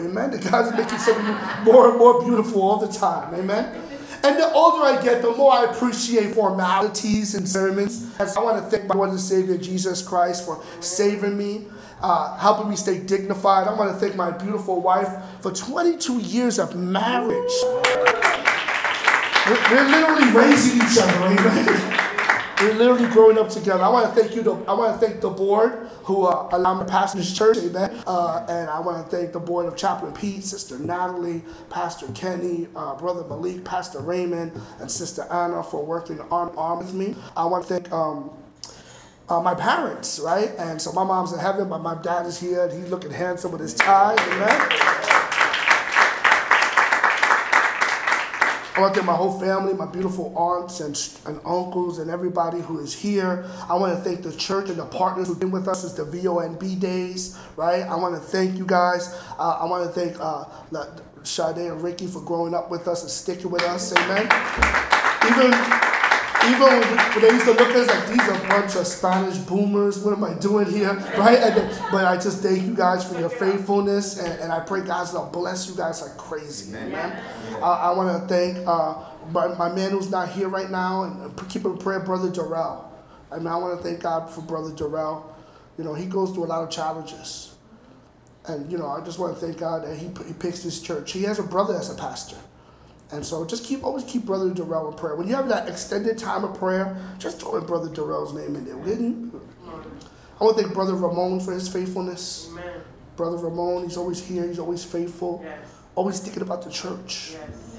Amen. The God's making something more and more beautiful all the time. Amen. And the older I get, the more I appreciate formalities and sermons. I want to thank my Lord and Savior Jesus Christ for saving me, uh, helping me stay dignified. I want to thank my beautiful wife for 22 years of marriage. We're, we're literally raising each other, amen. We're literally growing up together. I want to thank you. To, I want to thank the board who uh, allowed me to pastor this church, amen. Uh, and I want to thank the board of Chaplain Pete, Sister Natalie, Pastor Kenny, uh, Brother Malik, Pastor Raymond, and Sister Anna for working arm arm with me. I want to thank. Um, uh, my parents, right? And so my mom's in heaven, but my dad is here, and he's looking handsome with his tie, amen? I want to thank my whole family, my beautiful aunts and, and uncles, and everybody who is here. I want to thank the church and the partners who've been with us since the VONB days, right? I want to thank you guys. Uh, I want to thank uh, Sade and Ricky for growing up with us and sticking with us. Amen. Even even when they used to look at us like these are a bunch of Spanish boomers. What am I doing here, right? Then, but I just thank you guys for your faithfulness, and, and I pray God's gonna bless you guys like crazy. Uh, I want to thank uh, my, my, man who's not here right now, and keep in prayer, brother Darrell. I mean, I want to thank God for brother Darrell. You know, he goes through a lot of challenges, and you know, I just want to thank God that he he picks this church. He has a brother as a pastor. And so just keep always keep Brother Darrell in prayer. When you have that extended time of prayer, just throw in Brother Darrell's name in there. Didn't I want to thank Brother Ramon for his faithfulness. Amen. Brother Ramon, he's always here, he's always faithful. Yes. Always thinking about the church. Yes.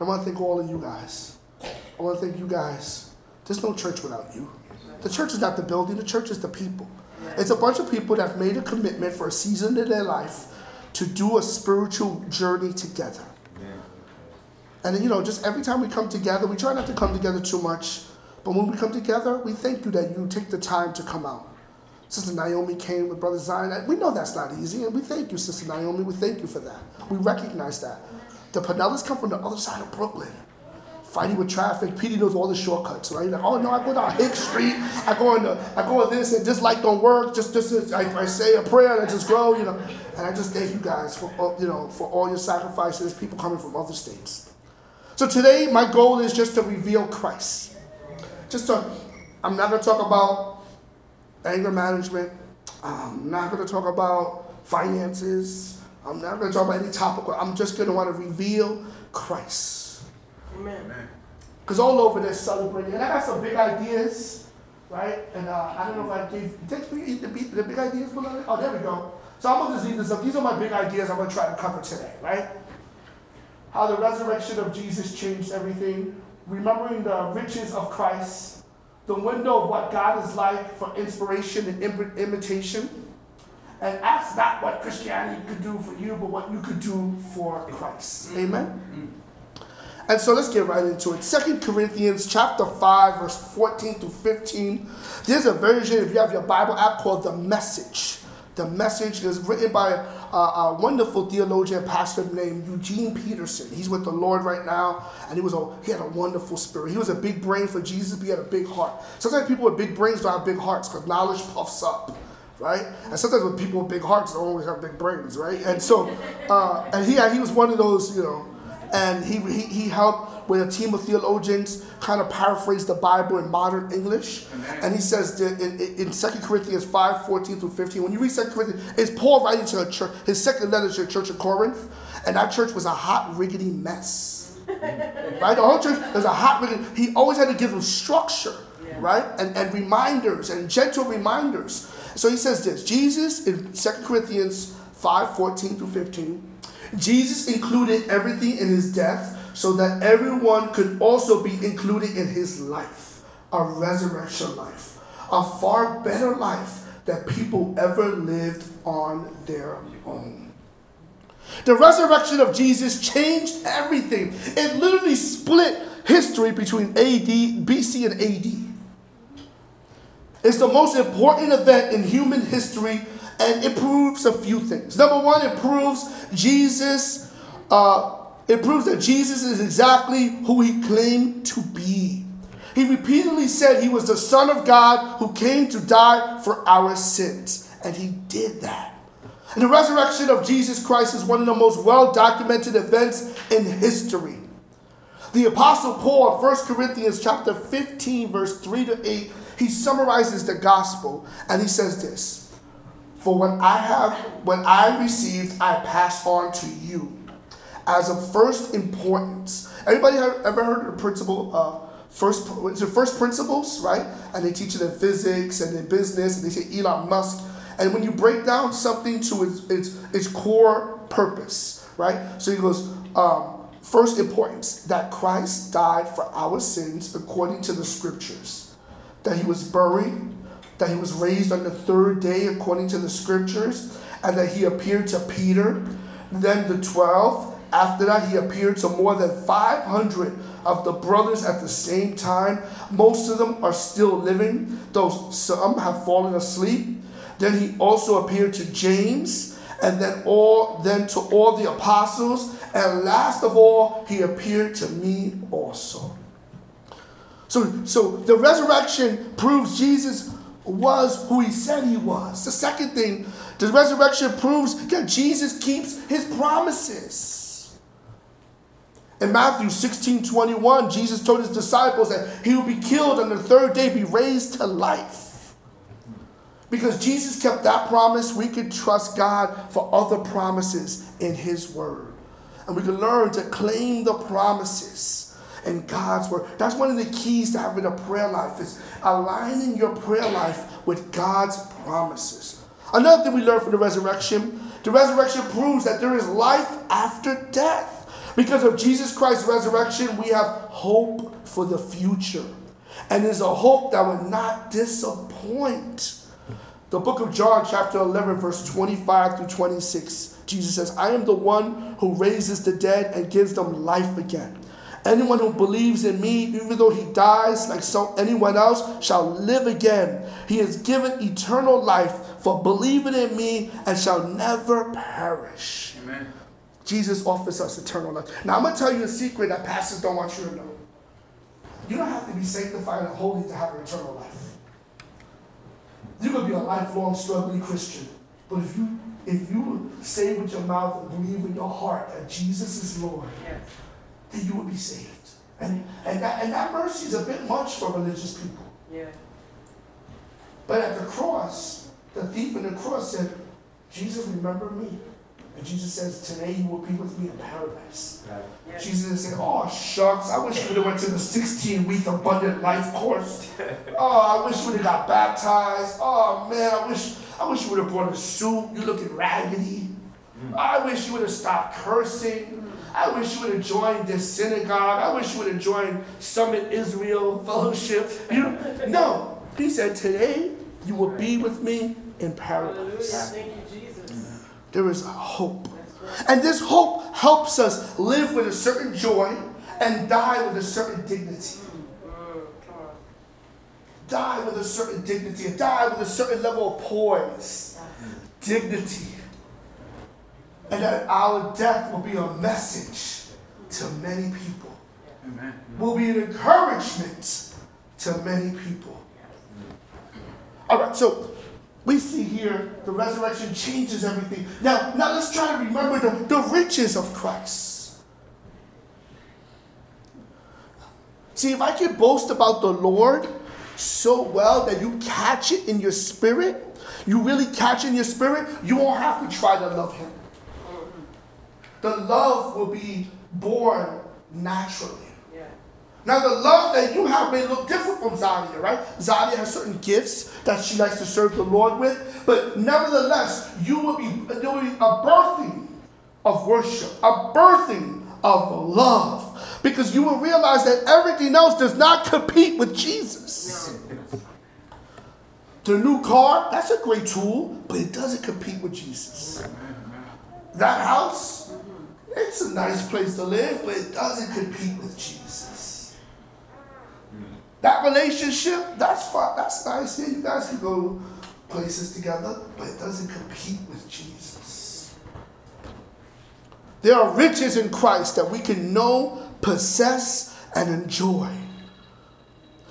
I want to thank all of you guys. I want to thank you guys. There's no church without you. The church is not the building, the church is the people. It's a bunch of people that have made a commitment for a season in their life to do a spiritual journey together. And you know, just every time we come together, we try not to come together too much, but when we come together, we thank you that you take the time to come out. Sister Naomi came with Brother Zion. We know that's not easy, and we thank you, Sister Naomi. We thank you for that. We recognize that. The Pinellas come from the other side of Brooklyn fighting with traffic. Petey knows all the shortcuts, right? Like, oh no, I go down Hicks Street. I go on the, I go this, and this light don't work. Just, just I, I say a prayer and I just go, you know. And I just thank you guys for, uh, you know, for all your sacrifices. People coming from other states. So today, my goal is just to reveal Christ. Just to, I'm not going to talk about anger management. I'm not going to talk about finances. I'm not going to talk about any topic. I'm just going to want to reveal Christ. Amen. Because all over they're celebrating. And I got some big ideas, right? And uh, I don't know if I gave, did you eat the, the big ideas, beloved? Oh, there we go. So I'm going to just leave this up. These are my big ideas I'm going to try to cover today, right? How the resurrection of Jesus changed everything. Remembering the riches of Christ. The window of what God is like for inspiration and Im- imitation. And ask not what Christianity could do for you, but what you could do for Christ. Amen? Mm-hmm. And so let's get right into it. Second Corinthians chapter 5, verse 14 to 15. There's a version, if you have your Bible app, called The Message. The Message is written by a, a wonderful theologian pastor named Eugene Peterson. He's with the Lord right now, and he was a he had a wonderful spirit. He was a big brain for Jesus, but he had a big heart. Sometimes people with big brains don't have big hearts because knowledge puffs up right? And sometimes with people with big hearts don't always have big brains, right? And so, uh, and he he was one of those, you know, and he, he, he helped with a team of theologians kind of paraphrase the Bible in modern English. Amen. And he says that in, in 2 Corinthians 5 14 through 15, when you read 2 Corinthians, it's Paul writing to a church, his second letter to the church of Corinth, and that church was a hot, riggedy mess. right? The whole church was a hot, riggedy. He always had to give them structure, yeah. right? And, and reminders and gentle reminders. So he says this Jesus in 2 Corinthians 5 14 through 15 Jesus included everything in his death so that everyone could also be included in his life, a resurrection life, a far better life that people ever lived on their own. The resurrection of Jesus changed everything. It literally split history between AD, BC and AD. It's the most important event in human history and it proves a few things. Number one, it proves Jesus, uh, it proves that Jesus is exactly who he claimed to be. He repeatedly said he was the Son of God who came to die for our sins, and he did that. And the resurrection of Jesus Christ is one of the most well documented events in history. The apostle Paul, 1 Corinthians chapter 15 verse 3 to 8, he summarizes the gospel and he says this: For when I have when I received, I pass on to you as of first importance. Everybody ever heard of the principle of first the first principles, right? And they teach it in physics and in business, and they say Elon Musk. And when you break down something to its its, its core purpose, right? So he goes, um, first importance that Christ died for our sins according to the scriptures, that he was buried, that he was raised on the third day according to the scriptures, and that he appeared to Peter, then the twelve after that, he appeared to more than 500 of the brothers at the same time. Most of them are still living, though some have fallen asleep. Then he also appeared to James, and then all then to all the apostles, and last of all, he appeared to me also. So, so the resurrection proves Jesus was who he said he was. The second thing, the resurrection proves that Jesus keeps his promises. In Matthew 16 21, Jesus told his disciples that he would be killed and the third day be raised to life. Because Jesus kept that promise, we can trust God for other promises in his word. And we can learn to claim the promises in God's word. That's one of the keys to having a prayer life is aligning your prayer life with God's promises. Another thing we learn from the resurrection, the resurrection proves that there is life after death. Because of Jesus Christ's resurrection, we have hope for the future. And there's a hope that will not disappoint. The book of John, chapter 11, verse 25 through 26, Jesus says, I am the one who raises the dead and gives them life again. Anyone who believes in me, even though he dies like so anyone else, shall live again. He is given eternal life for believing in me and shall never perish. Amen. Jesus offers us eternal life. Now, I'm going to tell you a secret that pastors don't want you to know. You don't have to be sanctified and holy to have an eternal life. You could be a lifelong struggling Christian, but if you if you say with your mouth and believe in your heart that Jesus is Lord, yes. Then you will be saved. And and that and that mercy is a bit much for religious people. Yeah. But at the cross, the thief in the cross said, Jesus, remember me. And Jesus says, Today you will be with me in paradise. Right. Jesus said, Oh, shucks, I wish you would have went to the 16 week abundant life course. oh, I wish you would have got baptized. Oh, man, I wish, I wish you would have brought a suit. You're looking raggedy. Mm. I wish you would have stopped cursing. I wish you would have joined this synagogue. I wish you would have joined Summit Israel Fellowship. You know, no. He said, Today you will be with me in paradise. There is a hope. And this hope helps us live with a certain joy and die with a certain dignity. Die with a certain dignity die with a certain level of poise, dignity. And that our death will be a message to many people. Amen. Will be an encouragement to many people. All right, so we see here the resurrection changes everything. Now, now let's try to remember the, the riches of Christ. See, if I can boast about the Lord so well that you catch it in your spirit, you really catch it in your spirit, you won't have to try to love Him. The love will be born naturally. Now, the love that you have may look different from Zadia, right? Zadia has certain gifts that she likes to serve the Lord with, but nevertheless, you will be, there will be a birthing of worship, a birthing of love, because you will realize that everything else does not compete with Jesus. The new car, that's a great tool, but it doesn't compete with Jesus. That house, it's a nice place to live, but it doesn't compete with Jesus. That relationship, that's fun. That's nice. Yeah, you guys can go places together, but it doesn't compete with Jesus. There are riches in Christ that we can know, possess, and enjoy.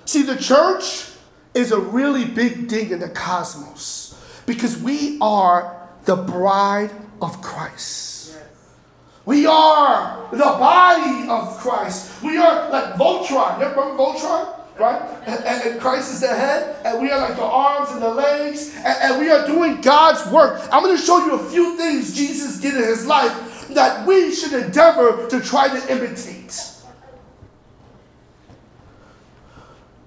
See, the church is a really big thing in the cosmos because we are the bride of Christ. We are the body of Christ. We are like Voltron. You remember Voltron? Right? And, and, Christ is the head, and we are like the arms and the legs, and, and we are doing God's work. I'm going to show you a few things Jesus did in his life that we should endeavor to try to imitate.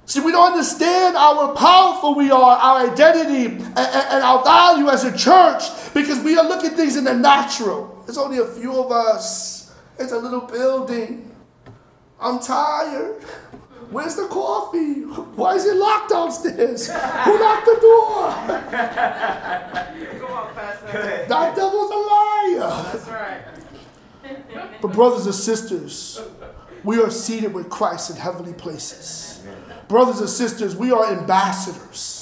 See, we don't understand how powerful we are, our identity, and, and, our value as a church because we are looking things in the natural. There's only a few of us. It's a little building. I'm tired. Where's the coffee? Why is it locked downstairs? Who locked the door? that devil's a liar. That's right. But, brothers and sisters, we are seated with Christ in heavenly places. Brothers and sisters, we are ambassadors.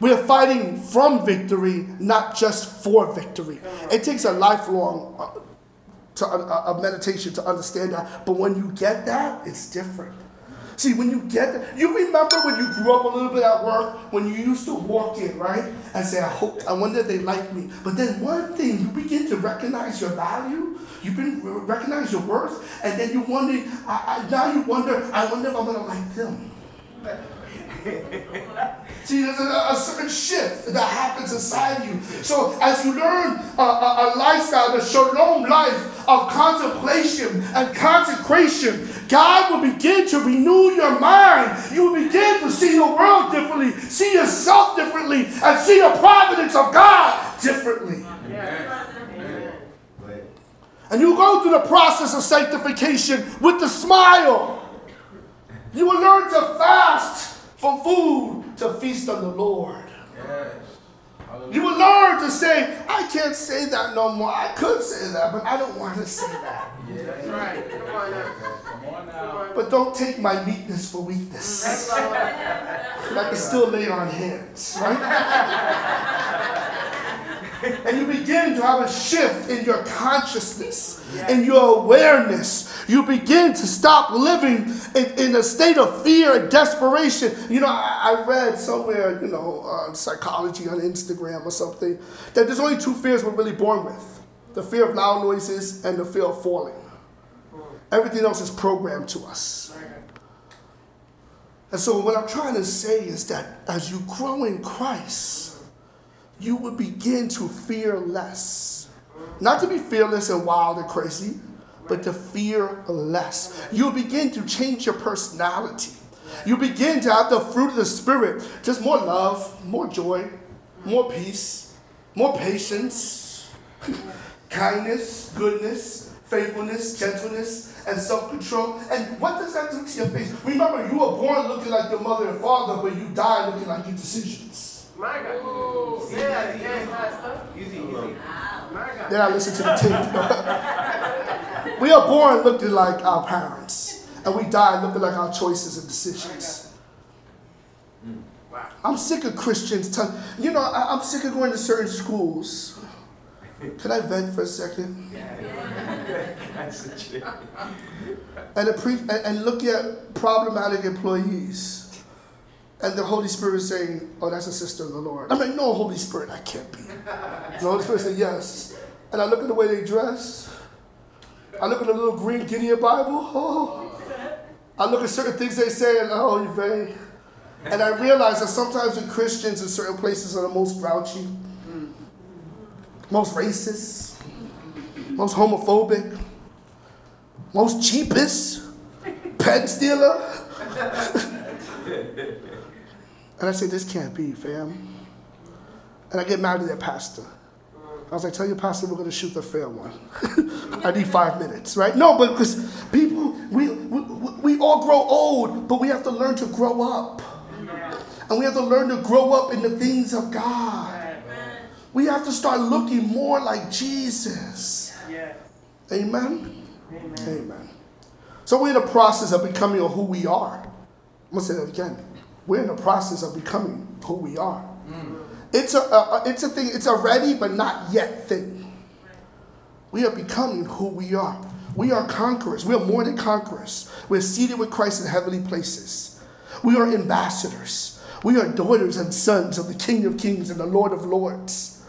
We are fighting from victory, not just for victory. It takes a lifelong uh, to, uh, a meditation to understand that. But when you get that, it's different. See, when you get that, you remember when you grew up a little bit at work, when you used to walk in, right? And say, I hope, I wonder if they like me. But then one thing, you begin to recognize your value, you begin recognize your worth, and then you wonder, I, I, now you wonder, I wonder if I'm gonna like them. See, there's a, a, certain shift that happens inside you. So, as you learn a, a, a lifestyle, the shalom life of contemplation and consecration, God will begin to renew your mind. You will begin to see your world differently, see yourself differently, and see the providence of God differently. And you go through the process of sanctification with the smile. You will learn to fast from food to feast on the Lord. Yes. You will learn to say, I can't say that no more. I could say that, but I don't want to say that. Yeah, that's right. Come on now. Come on now. But don't take my weakness for weakness. I can still lay on hands, right? and you begin to have a shift in your consciousness, in your awareness. You begin to stop living in, in a state of fear and desperation. You know, I, I read somewhere, you know, uh, psychology on Instagram or something, that there's only two fears we're really born with the fear of loud noises and the fear of falling. Everything else is programmed to us. And so, what I'm trying to say is that as you grow in Christ, you will begin to fear less. Not to be fearless and wild and crazy, but to fear less. You'll begin to change your personality. You begin to have the fruit of the Spirit just more love, more joy, more peace, more patience, kindness, goodness, faithfulness, gentleness, and self control. And what does that do to your face? Remember, you were born looking like your mother and father, but you die looking like your decisions. My God. Yeah, yeah, Easy, easy. Then I listen to the tape. we are born looking like our parents, and we die looking like our choices and decisions. I'm sick of Christians. T- you know, I- am sick of going to certain schools. Can I vent for a second? and, pre- and look at problematic employees and the Holy Spirit is saying, Oh, that's a sister of the Lord. I'm like, No, Holy Spirit, I can't be. the Holy Spirit said, Yes. And I look at the way they dress. I look at the little green Gideon Bible. Oh. I look at certain things they say, and oh, you're very. And I realize that sometimes the Christians in certain places are the most grouchy, most racist, most homophobic, most cheapest, pen stealer. And I said, This can't be, fam. And I get mad at that pastor. I was like, Tell your pastor we're going to shoot the fair one. I need five minutes, right? No, but because people, we, we, we all grow old, but we have to learn to grow up. And we have to learn to grow up in the things of God. We have to start looking more like Jesus. Amen? Amen. Amen. So we're in the process of becoming who we are. I'm going to say that again we're in the process of becoming who we are. Mm. It's a, a, it's a thing, it's a ready but not yet thing. We are becoming who we are. We are conquerors. We are more than conquerors. We're seated with Christ in heavenly places. We are ambassadors. We are daughters and sons of the King of Kings and the Lord of Lords.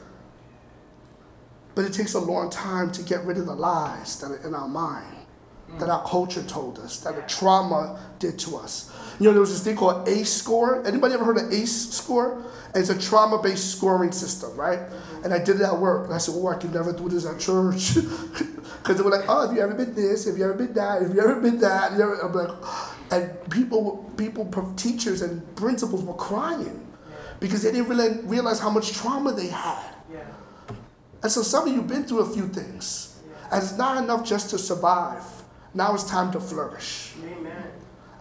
But it takes a long time to get rid of the lies that are in our mind, that our culture told us, that the trauma did to us. You know, there was this thing called ACE score. Anybody ever heard of ACE score? it's a trauma-based scoring system, right? And I did it at work. And I said, oh, I can never do this at church. Because they were like, oh, have you ever been this? Have you ever been that? Have you ever been that? And I'm like, and people, people, teachers and principals were crying because they didn't really realize how much trauma they had. And so some of you have been through a few things. And it's not enough just to survive. Now it's time to flourish. Amen.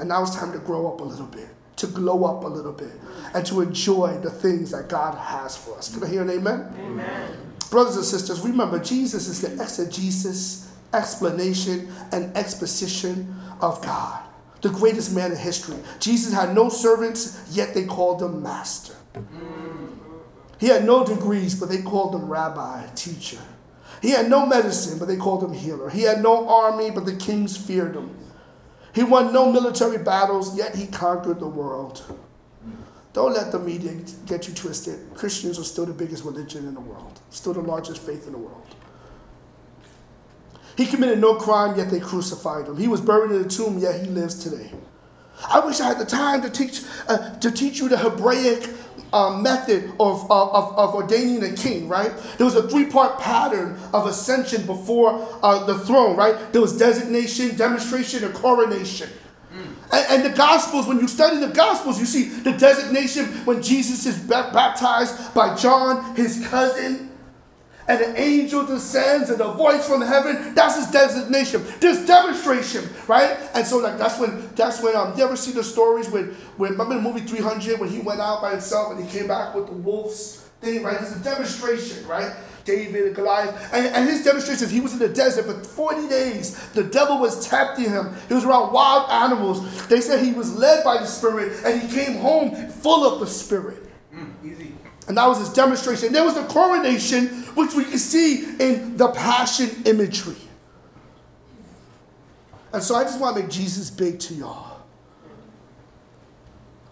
And now it's time to grow up a little bit, to glow up a little bit, and to enjoy the things that God has for us. Can I hear an amen? Amen. Brothers and sisters, remember Jesus is the exegesis, explanation, and exposition of God. The greatest man in history. Jesus had no servants, yet they called him master. He had no degrees, but they called him rabbi, teacher. He had no medicine, but they called him healer. He had no army, but the kings feared him. He won no military battles, yet he conquered the world. Don't let the media get you twisted. Christians are still the biggest religion in the world, still the largest faith in the world. He committed no crime, yet they crucified him. He was buried in a tomb, yet he lives today. I wish I had the time to teach, uh, to teach you the Hebraic uh, method of, of, of, ordaining a king, right? There was a three part pattern of ascension before uh, the throne, right? There was designation, demonstration, and coronation. Mm. And, and, the Gospels, when you study the Gospels, you see the designation when Jesus is baptized by John, his cousin and an angel descends and a voice from heaven. That's his designation. This demonstration, right? And so like that's when that's when um you ever see the stories when when remember the movie 300 when he went out by himself and he came back with the wolves thing, right? It's a demonstration, right? David and Goliath. And, and his demonstration he was in the desert for 40 days. The devil was tempting him. He was around wild animals. They said he was led by the Spirit and he came home full of the Spirit. Mm, easy. And that was his demonstration. There was the coronation, which we can see in the passion imagery. And so I just want to make Jesus big to y'all.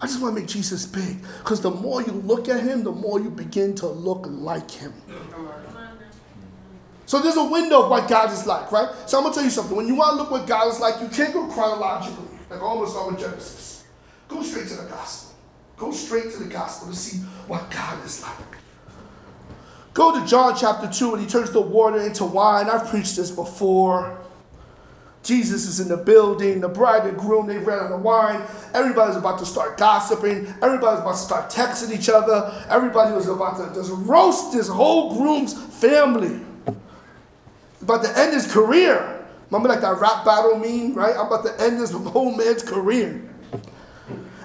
I just want to make Jesus big. Because the more you look at him, the more you begin to look like him. So there's a window of what God is like, right? So I'm going to tell you something. When you want to look what God is like, you can't go chronologically, like almost all in Genesis. Go straight to the gospel. Go straight to the gospel to see what God is like. Go to John chapter 2 and he turns the water into wine. I've preached this before. Jesus is in the building, the bride and groom, they ran out of wine. Everybody's about to start gossiping. Everybody's about to start texting each other. Everybody was about to just roast this whole groom's family. About to end his career. Remember like that rap battle meme, right? I'm about to end this whole man's career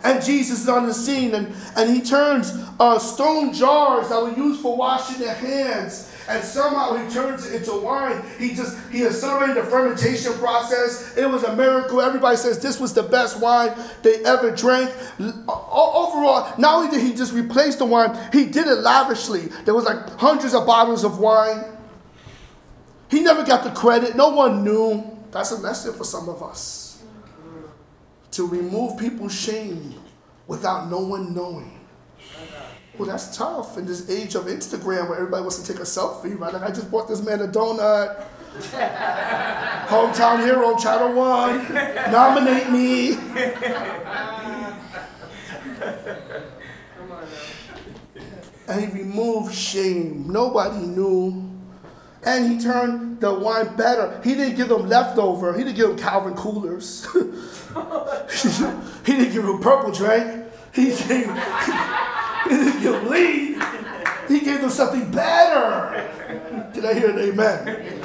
and Jesus is on the scene and, and he turns uh, stone jars that were used for washing their hands and somehow he turns it into wine. He just he accelerated the fermentation process. It was a miracle. Everybody says this was the best wine they ever drank. Overall, not only did he just replace the wine, he did it lavishly. There was like hundreds of bottles of wine. He never got the credit. No one knew. That's a lesson for some of us to remove people's shame without no one knowing. Well, that's tough in this age of Instagram where everybody wants to take a selfie, right? Like, I just bought this man a donut. Hometown hero, Channel One. Nominate me. and he removed shame. Nobody knew. And he turned the wine better. He didn't give them leftover. He didn't give them Calvin coolers. he didn't give him purple drink. He gave, he, didn't give him lead. He gave them something better. Did I hear an amen?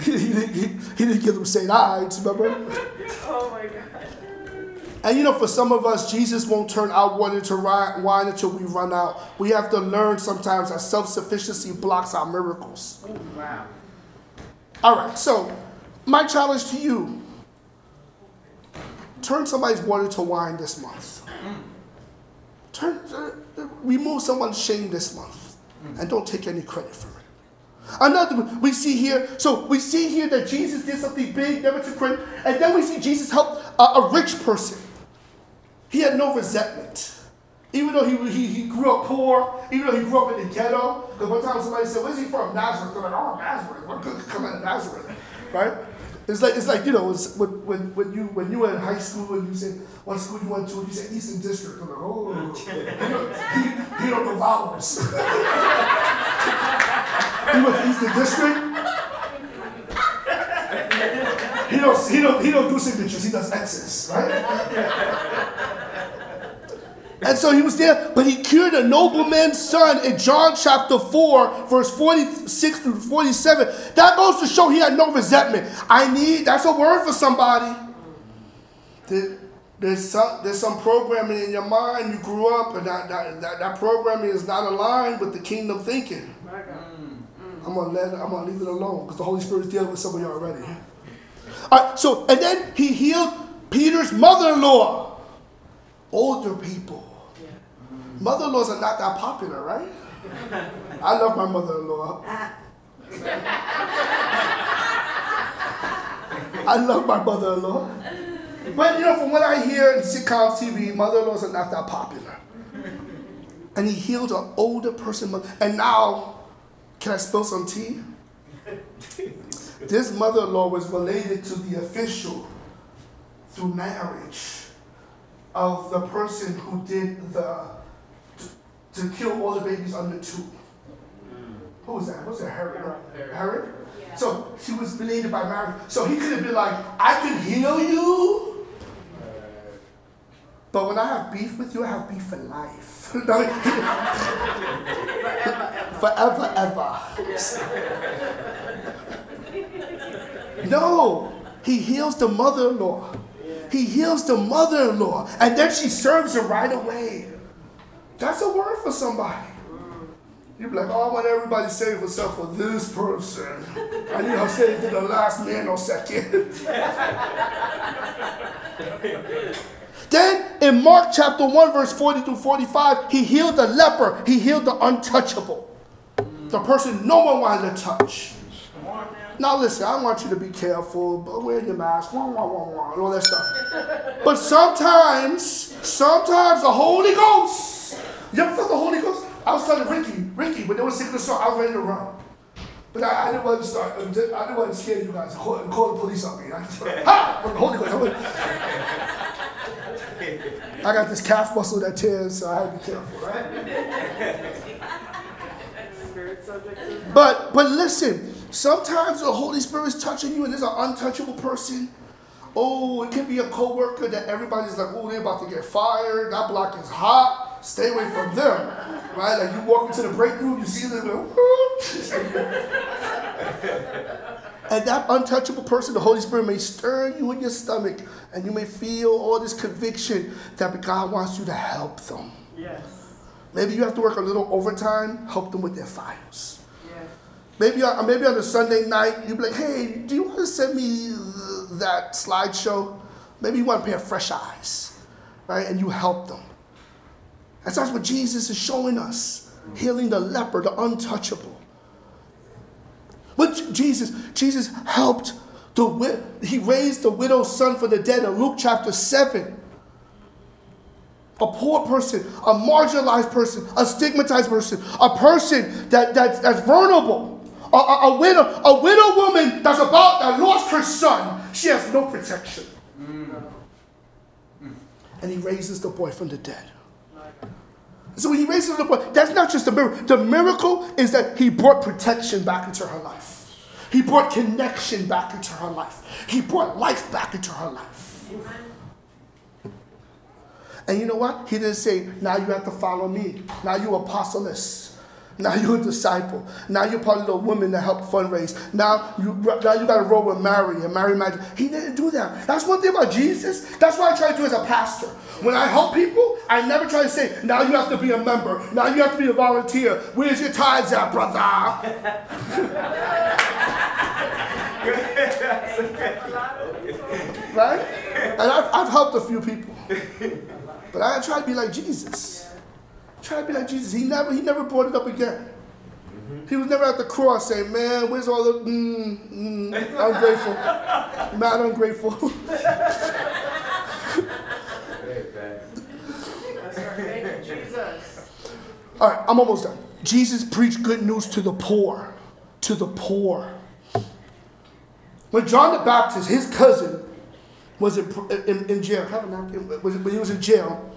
he, he, he, he didn't give them St. Ides, remember? Oh my God. And you know, for some of us, Jesus won't turn our water into wine until we run out. We have to learn sometimes that self sufficiency blocks our miracles. Oh, wow. All right, so my challenge to you turn somebody's water to wine this month. Turn, uh, remove someone's shame this month and don't take any credit for it. Another we see here, so we see here that Jesus did something big, never took credit, and then we see Jesus help a, a rich person. He had no resentment. Even though he, he, he grew up poor, even though he grew up in the ghetto. Because one time somebody said, Where's he from? Nazareth. They're like, Oh, Nazareth. What good could come out of Nazareth? Right? It's like it's like you know it's when, when, when you when you were in high school and you said what school you went to and you said Eastern District. I'm like, oh, you know, he, he don't know vowels. he went to Eastern District. He don't he don't he don't do signatures. He does X's, right? And so he was there, but he cured a nobleman's son in John chapter 4, verse 46 through 47. That goes to show he had no resentment. I need, that's a word for somebody. There's some, there's some programming in your mind. You grew up, and that, that, that, that programming is not aligned with the kingdom thinking. Mm-hmm. I'm gonna let I'm gonna leave it alone because the Holy Spirit is dealing with some of you already. All right, so and then he healed Peter's mother-in-law, older people. Mother-in-laws are not that popular, right? I love my mother-in-law. I love my mother-in-law. But you know, from what I hear in sitcom TV, mother-in-laws are not that popular. And he healed an older person, and now, can I spill some tea? This mother-in-law was related to the official through marriage of the person who did the to kill all the babies under two. Mm. Who was that? What's that? Herod? Herod? Yeah. So she was related by marriage. So he could have been like, I can heal you. But when I have beef with you, I have beef for life. Forever, ever. no, he heals the mother in law. He heals the mother in law. And then she serves her right away. That's a word for somebody. You'd be like, oh, I want everybody to save herself for this person. I need her saved to the last nanosecond. then in Mark chapter 1, verse 40 to 45, he healed the leper, he healed the untouchable. The person no one wanted to touch. Now listen, I want you to be careful, but wear your mask, wah, wah, wah, wah, all that stuff. But sometimes, sometimes the Holy Ghost you ever felt the Holy Ghost? I was telling Ricky, Ricky, when they were singing the song, I was ready to run. But I, I didn't want to start, I didn't want to scare you guys call, call the police on me. I just ha! the Holy Ghost. I got this calf muscle that tears, so I had to be careful, right? but but listen, sometimes the Holy Spirit is touching you and there's an untouchable person. Oh, it can be a coworker that everybody's like, oh, they're about to get fired. That block is hot. Stay away from them, right? Like you walk into the break room, you see them, and that untouchable person, the Holy Spirit may stir you in your stomach, and you may feel all this conviction that God wants you to help them. Yes. Maybe you have to work a little overtime, help them with their files. Yes. Maybe, on, maybe on a Sunday night, you'd be like, hey, do you want to send me that slideshow? Maybe you want a pair of fresh eyes, right? And you help them. That's, that's what Jesus is showing us healing the leper, the untouchable. But Jesus, Jesus helped the he raised the widow's son from the dead in Luke chapter 7. A poor person, a marginalized person, a stigmatized person, a person that, that that's vulnerable. A, a, a, widow, a widow woman that's about that lost her son. She has no protection. Mm. And he raises the boy from the dead. So when he raises the boy, that's not just a miracle. The miracle is that he brought protection back into her life. He brought connection back into her life. He brought life back into her life. And you know what? He didn't say, now you have to follow me. Now you apostolist. Now you're a disciple. Now you're part of the women that help fundraise. Now you now you got to roll with Mary and Mary Magic. He didn't do that. That's one thing about Jesus. That's what I try to do as a pastor. When I help people, I never try to say, now you have to be a member. Now you have to be a volunteer. Where's your tithes at, brother? right? And I've, I've helped a few people. But I try to be like Jesus. Try to be like Jesus. He never, he never brought it up again. Mm-hmm. He was never at the cross saying, "Man, where's all the mm, mm, ungrateful, mad ungrateful." All right, I'm almost done. Jesus preached good news to the poor. To the poor. When John the Baptist, his cousin, was in, in, in jail, when he was in jail,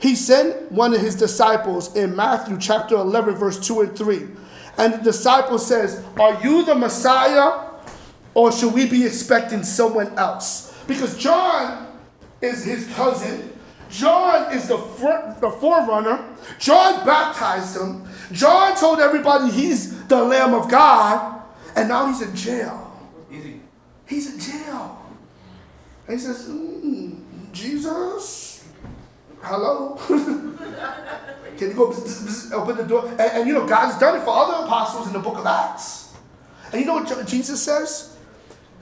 he sent one of his disciples in Matthew chapter 11, verse 2 and 3. And the disciple says, Are you the Messiah, or should we be expecting someone else? Because John is his cousin. John is the, front, the forerunner. John baptized him. John told everybody he's the Lamb of God. And now he's in jail. Easy. He's in jail. And he says, mm, Jesus, hello? Can you go open the door? And, and, you know, God's done it for other apostles in the book of Acts. And you know what Jesus says?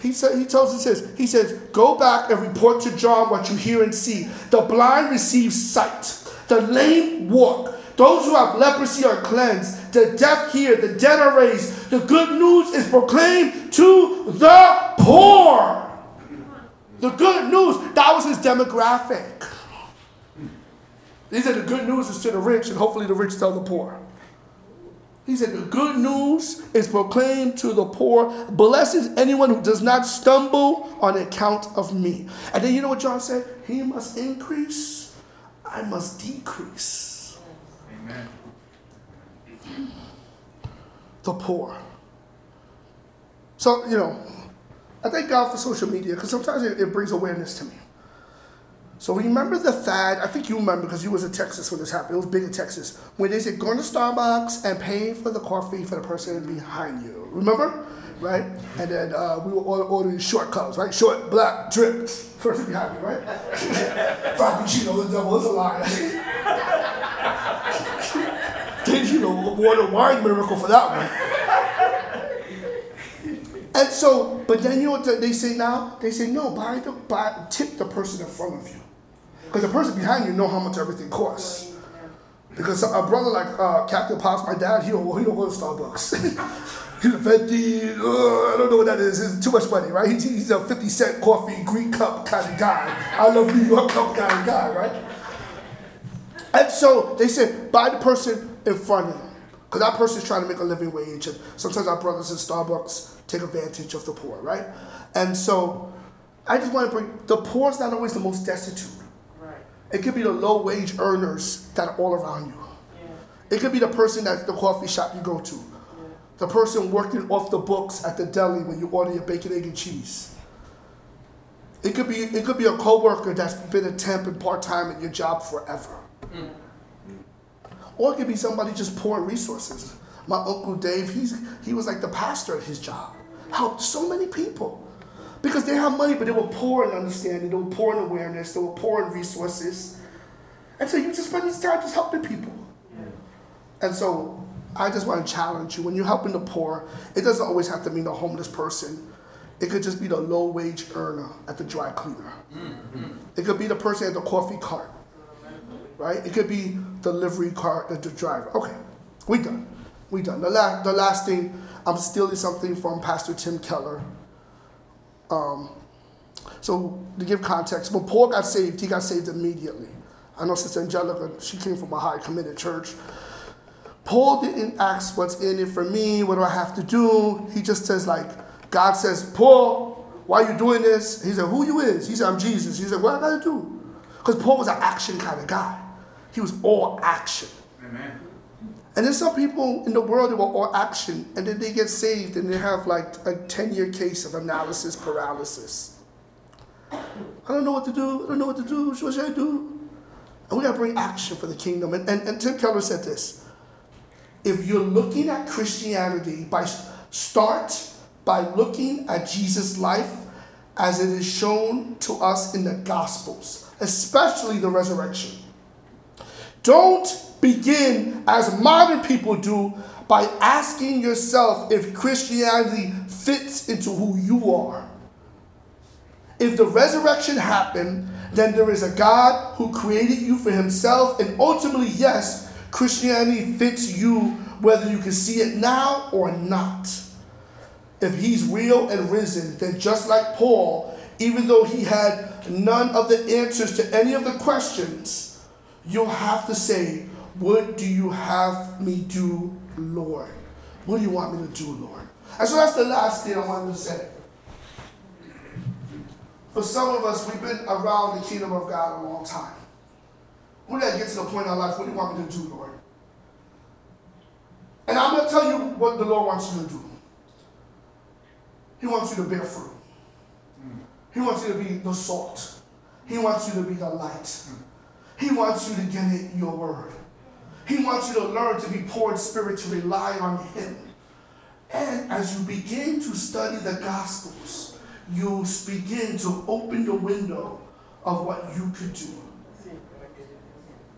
He said, he tells us this. He says, Go back and report to John what you hear and see. The blind receive sight, the lame walk, those who have leprosy are cleansed, the deaf hear, the dead are raised. The good news is proclaimed to the poor. The good news, that was his demographic. He said the good news is to the rich, and hopefully the rich tell the poor. He said, The good news is proclaimed to the poor. Blessed is anyone who does not stumble on account of me. And then you know what John said? He must increase, I must decrease. Amen. The poor. So, you know, I thank God for social media because sometimes it, it brings awareness to me. So remember the fad, I think you remember because you was in Texas when this happened. It was big in Texas. When they said going to Starbucks and paying for the coffee for the person behind you. Remember? Right? And then uh, we were ordering short cups, right? Short, black, drip. Person behind me, right? Frappuccino, the devil is a lie. then, you know, water wine miracle for that one. And so, but then you know what they say now? They say, no, buy the, buy, tip the person in front of you. Because the person behind you know how much everything costs. Because a brother like uh, Captain Pops, my dad, he don't, he don't go to Starbucks. he's a 50, uh, I don't know what that is. It's too much money, right? He's, he's a 50 cent coffee, green cup kind of guy. I love New York cup kind of guy, right? And so they said, buy the person in front of them. Because that person's trying to make a living wage. And sometimes our brothers in Starbucks take advantage of the poor, right? And so I just want to bring the poor is not always the most destitute. It could be the low wage earners that are all around you. Yeah. It could be the person at the coffee shop you go to. Yeah. The person working off the books at the deli when you order your bacon, egg, and cheese. It could be it could be a coworker that's been a temp and part time at your job forever. Mm. Or it could be somebody just pouring resources. My uncle Dave, he's he was like the pastor at his job. Helped so many people. Because they have money, but they were poor in understanding, they were poor in awareness, they were poor in resources. And so you just spend this time just helping people. And so I just want to challenge you when you're helping the poor, it doesn't always have to mean the homeless person. It could just be the low wage earner at the dry cleaner. Mm-hmm. It could be the person at the coffee cart, right? It could be the livery cart, the driver. Okay, we done. We done. The, la- the last thing, I'm stealing something from Pastor Tim Keller. Um, so to give context, when Paul got saved, he got saved immediately. I know Sister Angelica, she came from a high committed church. Paul didn't ask what's in it for me, what do I have to do? He just says like, God says, Paul, why are you doing this? He said, who you is? He said, I'm Jesus. He said, what I gotta do? Because Paul was an action kind of guy. He was all action. Amen. And then some people in the world, they were all action, and then they get saved and they have like a 10 year case of analysis paralysis. I don't know what to do. I don't know what to do. What should I do? And we got to bring action for the kingdom. And, and, and Tim Keller said this if you're looking at Christianity, by start by looking at Jesus' life as it is shown to us in the Gospels, especially the resurrection. Don't begin, as modern people do, by asking yourself if Christianity fits into who you are. If the resurrection happened, then there is a God who created you for himself, and ultimately, yes, Christianity fits you whether you can see it now or not. If he's real and risen, then just like Paul, even though he had none of the answers to any of the questions, you'll have to say, What do you have me do, Lord? What do you want me to do, Lord? And so that's the last thing I wanted to say. For some of us, we've been around the kingdom of God a long time. We gotta get to the point in our life, what do you want me to do, Lord? And I'm gonna tell you what the Lord wants you to do. He wants you to bear fruit. He wants you to be the salt. He wants you to be the light. He wants you to get in your word. He wants you to learn to be poor in spirit, to rely on Him. And as you begin to study the Gospels, you begin to open the window of what you could do.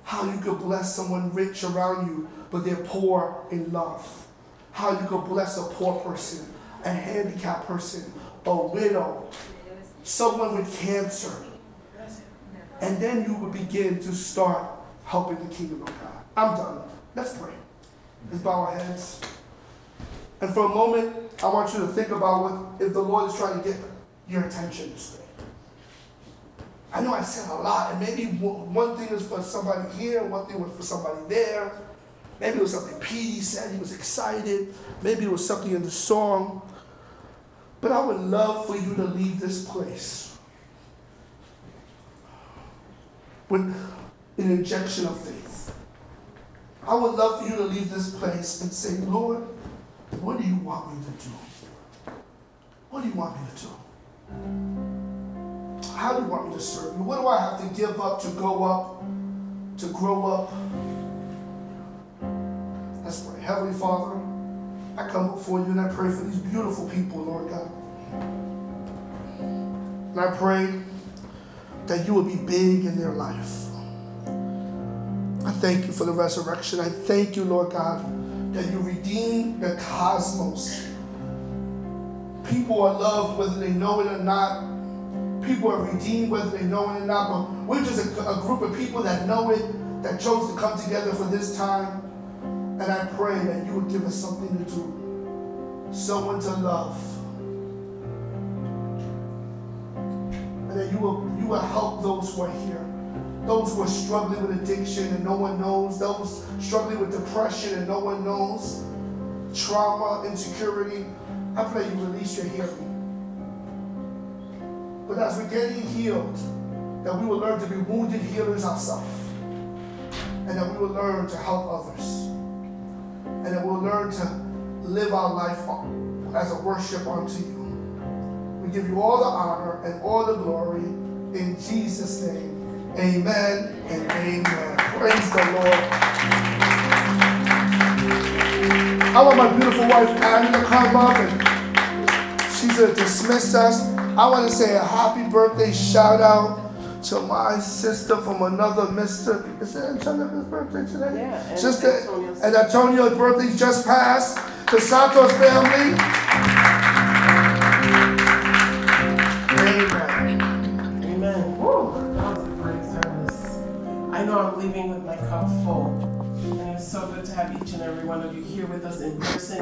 How you could bless someone rich around you, but they're poor in love. How you could bless a poor person, a handicapped person, a widow, someone with cancer. And then you would begin to start helping the kingdom of God. I'm done. Let's pray. Let's bow our heads. And for a moment, I want you to think about what if the Lord is trying to get your attention this day. I know I said a lot, and maybe one thing is for somebody here, one thing was for somebody there. Maybe it was something Petey said, he was excited. Maybe it was something in the song. But I would love for you to leave this place with an injection of faith. I would love for you to leave this place and say, Lord, what do you want me to do? What do you want me to do? How do you want me to serve you? What do I have to give up to go up, to grow up? Let's pray. Heavenly Father, I come before you and I pray for these beautiful people, Lord God. And I pray that you will be big in their life. I thank you for the resurrection. I thank you, Lord God, that you redeem the cosmos. People are loved whether they know it or not. People are redeemed whether they know it or not. But we're just a, a group of people that know it, that chose to come together for this time. And I pray that you would give us something to do, someone to love. And that you will, you will help those who are here those who are struggling with addiction and no one knows, those struggling with depression and no one knows, trauma, insecurity. I pray you release your healing. But as we're getting healed, that we will learn to be wounded healers ourselves. And that we will learn to help others. And that we'll learn to live our life as a worship unto you. We give you all the honor and all the glory in Jesus' name. Amen and amen. Praise the Lord. I want my beautiful wife Annie to come up and she's going to dismiss us. I want to say a happy birthday shout out to my sister from another Mr. Is it Antonio's birthday today? Yeah. And sister Antonio's. and Antonio's birthday just passed. The Santos family. With my cup full. And it's so good to have each and every one of you here with us in person.